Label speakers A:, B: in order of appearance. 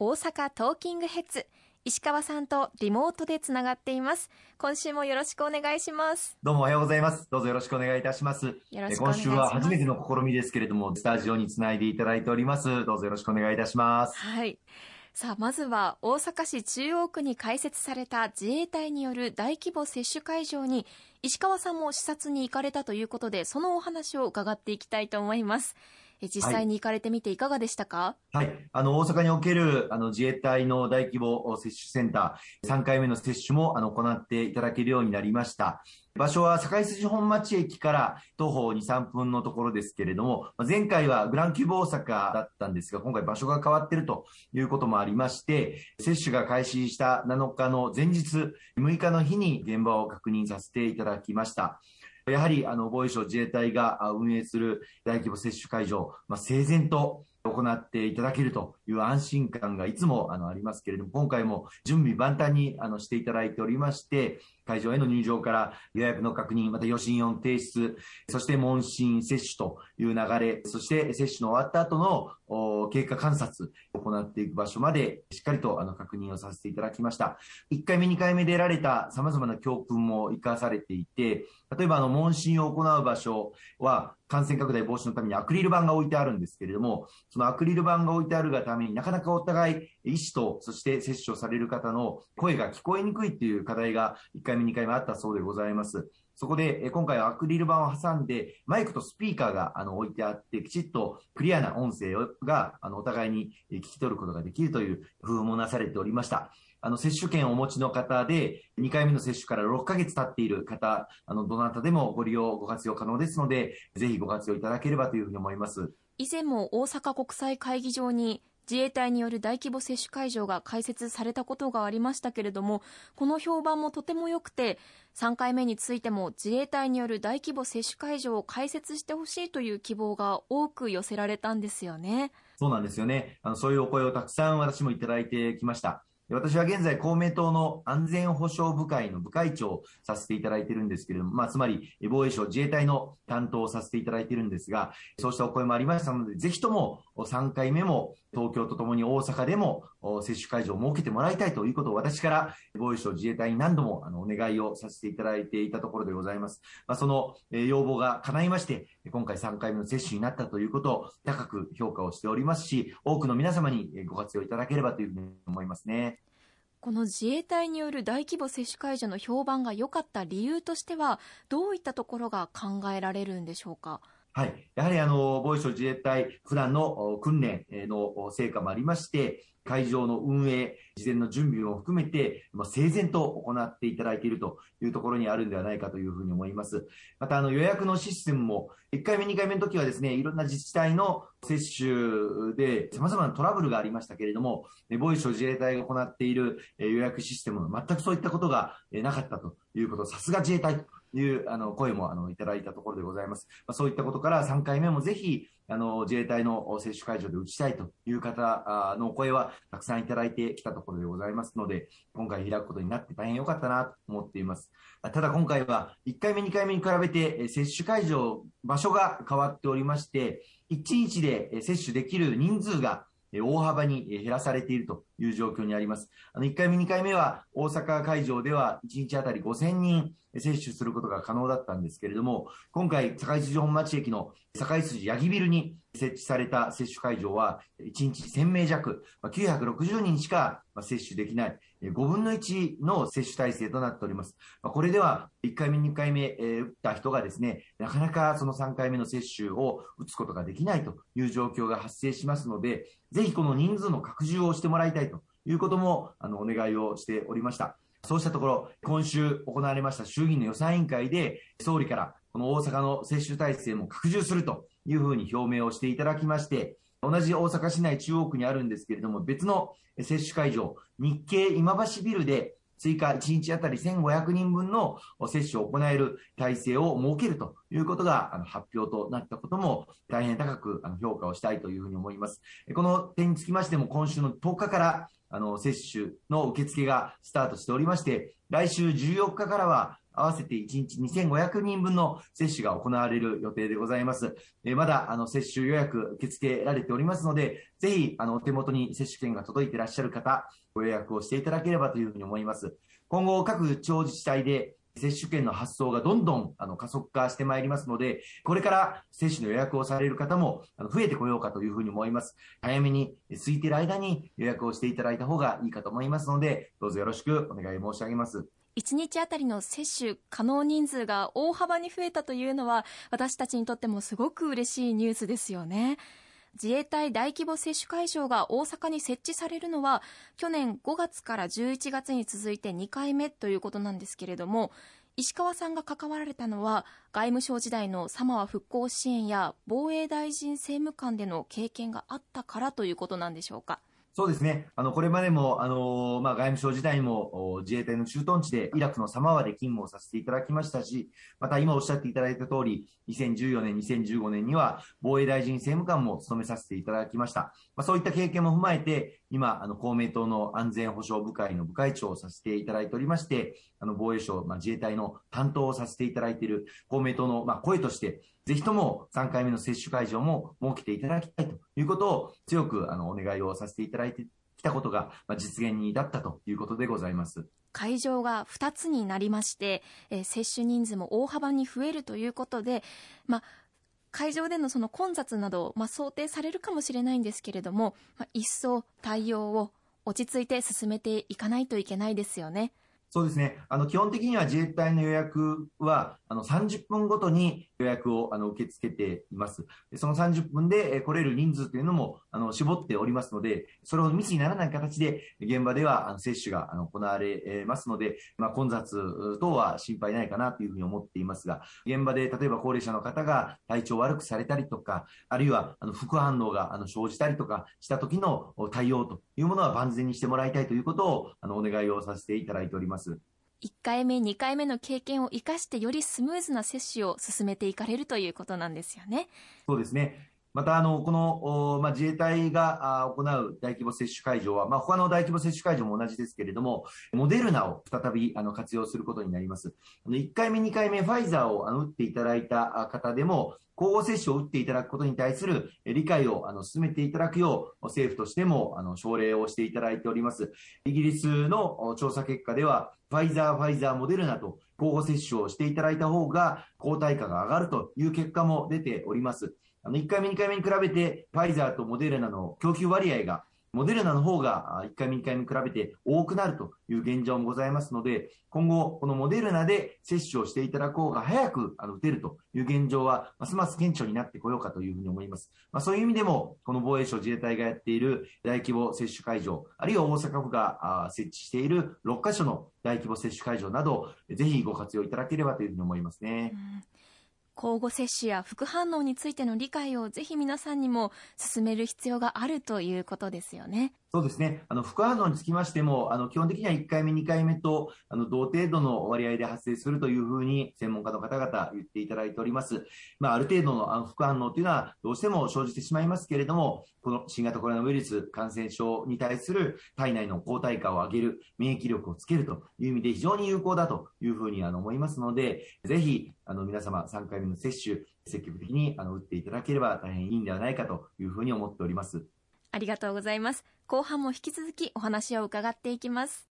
A: 大阪トーキングヘッズ石川さんとリモートでつながっています。今週もよろしくお願いします。
B: どうもおはようございます。どうぞよろしくお願いいたします。今週は初めての試みですけれどもスタジオにつないでいただいております。どうぞよろしくお願いいたします。
A: はい。さあまずは大阪市中央区に開設された自衛隊による大規模接種会場に石川さんも視察に行かれたということでそのお話を伺っていきたいと思います。え実際に行かれてみていかがでしたか、
B: はい。あの、大阪における、あの、自衛隊の大規模接種センター、3回目の接種も、あの、行っていただけるようになりました。場所は堺筋本町駅から徒歩2、3分のところですけれども、前回はグランキューブ大阪だったんですが、今回場所が変わっているということもありまして、接種が開始した7日の前日、6日の日に現場を確認させていただきました。やはり、あの、防衛省自衛隊が運営する大規模接種会場、まあ、整然と行っていただけるという安心感がいつもあのありますけれども、今回も準備万端にあのしていただいておりまして、会場への入場から予約の確認、また予診音提出、そして問診接種という流れ、そして接種の終わった後の経過観察を行っていく場所までしっかりとあの確認をさせていただきました。1回目、2回目で得られた様々な教訓も生かされていて、例えばあの問診を行う場所は感染拡大防止のためにアクリル板が置いてあるんですけれども、そのアクリル板が置いてあるがためになかなかお互い医師とそして接種をされる方の声が聞こえにくいっていう課題が1回回目、2回目あったそうでございます。そこで、え今回はアクリル板を挟んで、マイクとスピーカーがあの置いてあって、きちっとクリアな音声をがあのお互いに聞き取ることができるという工夫もなされておりました。あの、接種券をお持ちの方で、2回目の接種から6ヶ月経っている方、あの、どなたでもご利用、ご活用可能ですので、ぜひご活用いただければというふうに思います。
A: 以前も大阪国際会議場に自衛隊による大規模接種会場が開設されたことがありましたけれどもこの評判もとても良くて3回目についても自衛隊による大規模接種会場を開設してほしいという希望が多く寄せられたんですよね。
B: そうなんですよね。あの、そういうお声をたくさん私もいただいてきました。私は現在公明党の安全保障部会の部会長をさせていただいているんですけれども、まあ、つまり防衛省自衛隊の担当をさせていただいているんですが、そうしたお声もありましたので、ぜひとも3回目も東京とともに大阪でも接種会場を設けてもらいたいということを私から防衛省自衛隊に何度もあのお願いをさせていただいていたところでございます。まあ、その要望が叶いまして、今回3回目の接種になったということを高く評価をしておりますし、多くの皆様にご活用いただければというふうに思いますね。
A: この自衛隊による大規模接種会場の評判が良かった理由としては、どういったところが考えられるんでしょうか？
B: はい。やはりあの、防衛省自衛隊普段の訓練の成果もありまして、会場の運営、事前の準備も含めて、ま、整然と行っていただいているというところにあるんではないかというふうに思います。また、あの、予約のシステムも、1回目、2回目の時はですね、いろんな自治体の接種で様々なトラブルがありましたけれども、防衛省自衛隊が行っている予約システム全くそういったことがなかったということ、さすが自衛隊いうあの声もあのいただいたところでございます。まあ、そういったことから3回目もぜひあの自衛隊の接種会場で打ちたいという方のお声はたくさんいただいてきたところでございますので、今回開くことになって大変良かったなと思っています。ただ今回は1回目、2回目に比べて接種会場、場所が変わっておりまして、1日で接種できる人数が大幅に減らされているという状況にあります。あの1回目、2回目は大阪会場では1日あたり5000人接種することが可能だったんですけれども、今回、堺筋本町駅の堺筋八木ビルに設置された接種会場は1日1000名弱、960人しか接種できない5分の1の接種体制となっております。これでは1回目、2回目打った人がですね、なかなかその3回目の接種を打つことができないという状況が発生しますので、ぜひこの人数の拡充をしてもらいたいということもあのお願いをしておりました。そうしたところ、今週行われました衆議院の予算委員会で、総理からこの大阪の接種体制も拡充するというふうに表明をしていただきまして、同じ大阪市内中央区にあるんですけれども、別の接種会場、日経今橋ビルで追加1日あたり1500人分の接種を行える体制を設けるということが発表となったことも大変高く評価をしたいというふうに思います。この点につきましても今週の10日から接種の受付がスタートしておりまして、来週14日からは合わせて1日2500人分の接種が行われる予定でございます。えまだ、あの、接種予約受け付けられておりますので、ぜひ、あの、お手元に接種券が届いていらっしゃる方、ご予約をしていただければというふうに思います。今後、各地方自治体で接種券の発送がどんどんあの加速化してまいりますので、これから接種の予約をされる方もあの増えてこようかというふうに思います。早めに空いている間に予約をしていただいた方がいいかと思いますので、どうぞよろしくお願い申し上げます。
A: 1日あたりの接種可能人数が大幅に増えたというのは、私たちにとってもすごく嬉しいニュースですよね。自衛隊大規模接種会場が大阪に設置されるのは去年5月から11月に続いて2回目ということなんですけれども石川さんが関わられたのは外務省時代のサマワ復興支援や防衛大臣政務官での経験があったからということなんでしょうか？
B: そうですね。あの、これまでも、あの、まあ、外務省時代も自衛隊の駐屯地でイラクのサマワで勤務をさせていただきましたし、また今おっしゃっていただいた通り、2014年、2015年には防衛大臣政務官も務めさせていただきました。まあ、そういった経験も踏まえて、今、あの、公明党の安全保障部会の部会長をさせていただいておりまして、あの、防衛省、まあ、自衛隊の担当をさせていただいている公明党の、まあ、声として、ぜひとも3回目の接種会場も設けていただきたいということを強くあのお願いをさせていただいてきたことがま実現に至ったということでございます。
A: 会場が2つになりまして、えー、接種人数も大幅に増えるということで、まあ、会場でのその混雑など、まあ、想定されるかもしれないんですけれども、まあ、一層対応を落ち着いて進めていかないといけないですよね。
B: そうですね。あの、基本的には自衛隊の予約は、あの、30分ごとに予約を、あの、受け付けています。その30分で来れる人数というのも、あの、絞っておりますので、それを密にならない形で、現場では、あの、接種が、あの、行われますので、まあ、混雑等は心配ないかなというふうに思っていますが、現場で、例えば高齢者の方が体調悪くされたりとか、あるいは、あの、副反応が、あの、生じたりとかした時の対応というものは万全にしてもらいたいということを、あの、お願いをさせていただいております。
A: 1回目、2回目の経験を生かしてよりスムーズな接種を進めていかれるということなんですよね。
B: そうですね。また、あの、この、まあ、自衛隊が行う大規模接種会場は、まあ、他の大規模接種会場も同じですけれども、モデルナを再び、あの、活用することになります。1回目、2回目、ファイザーを打っていただいた方でも、交互接種を打っていただくことに対する理解をあの進めていただくよう、政府としてもあの奨励をしていただいております。イギリスの調査結果では、ファイザー、ファイザー、モデルナと交互接種をしていただいた方が抗体価が上がるという結果も出ております。あの1回目、2回目に比べて、ファイザーとモデルナの供給割合がモデルナの方が1回目、2回目に比べて多くなるという現状もございますので、今後、このモデルナで接種をしていただく方が早く打てるという現状は、ますます顕著になってこようかというふうに思います。まあ、そういう意味でも、この防衛省自衛隊がやっている大規模接種会場、あるいは大阪府が設置している6カ所の大規模接種会場など、ぜひご活用いただければというふうに思いますね。うん
A: 交互接種や副反応についての理解をぜひ皆さんにも進める必要があるということですよね。
B: そうですね。あの、副反応につきましても、あの、基本的には1回目、2回目と、あの、同程度の割合で発生するというふうに、専門家の方々言っていただいております。まあ、ある程度のあの副反応というのは、どうしても生じてしまいますけれども、この新型コロナウイルス感染症に対する体内の抗体価を上げる、免疫力をつけるという意味で非常に有効だというふうにあの思いますので、ぜひ、あの、皆様3回目の接種、積極的にあの打っていただければ大変いいんではないかというふうに思っております。
A: ありがとうございます。後半も引き続きお話を伺っていきます。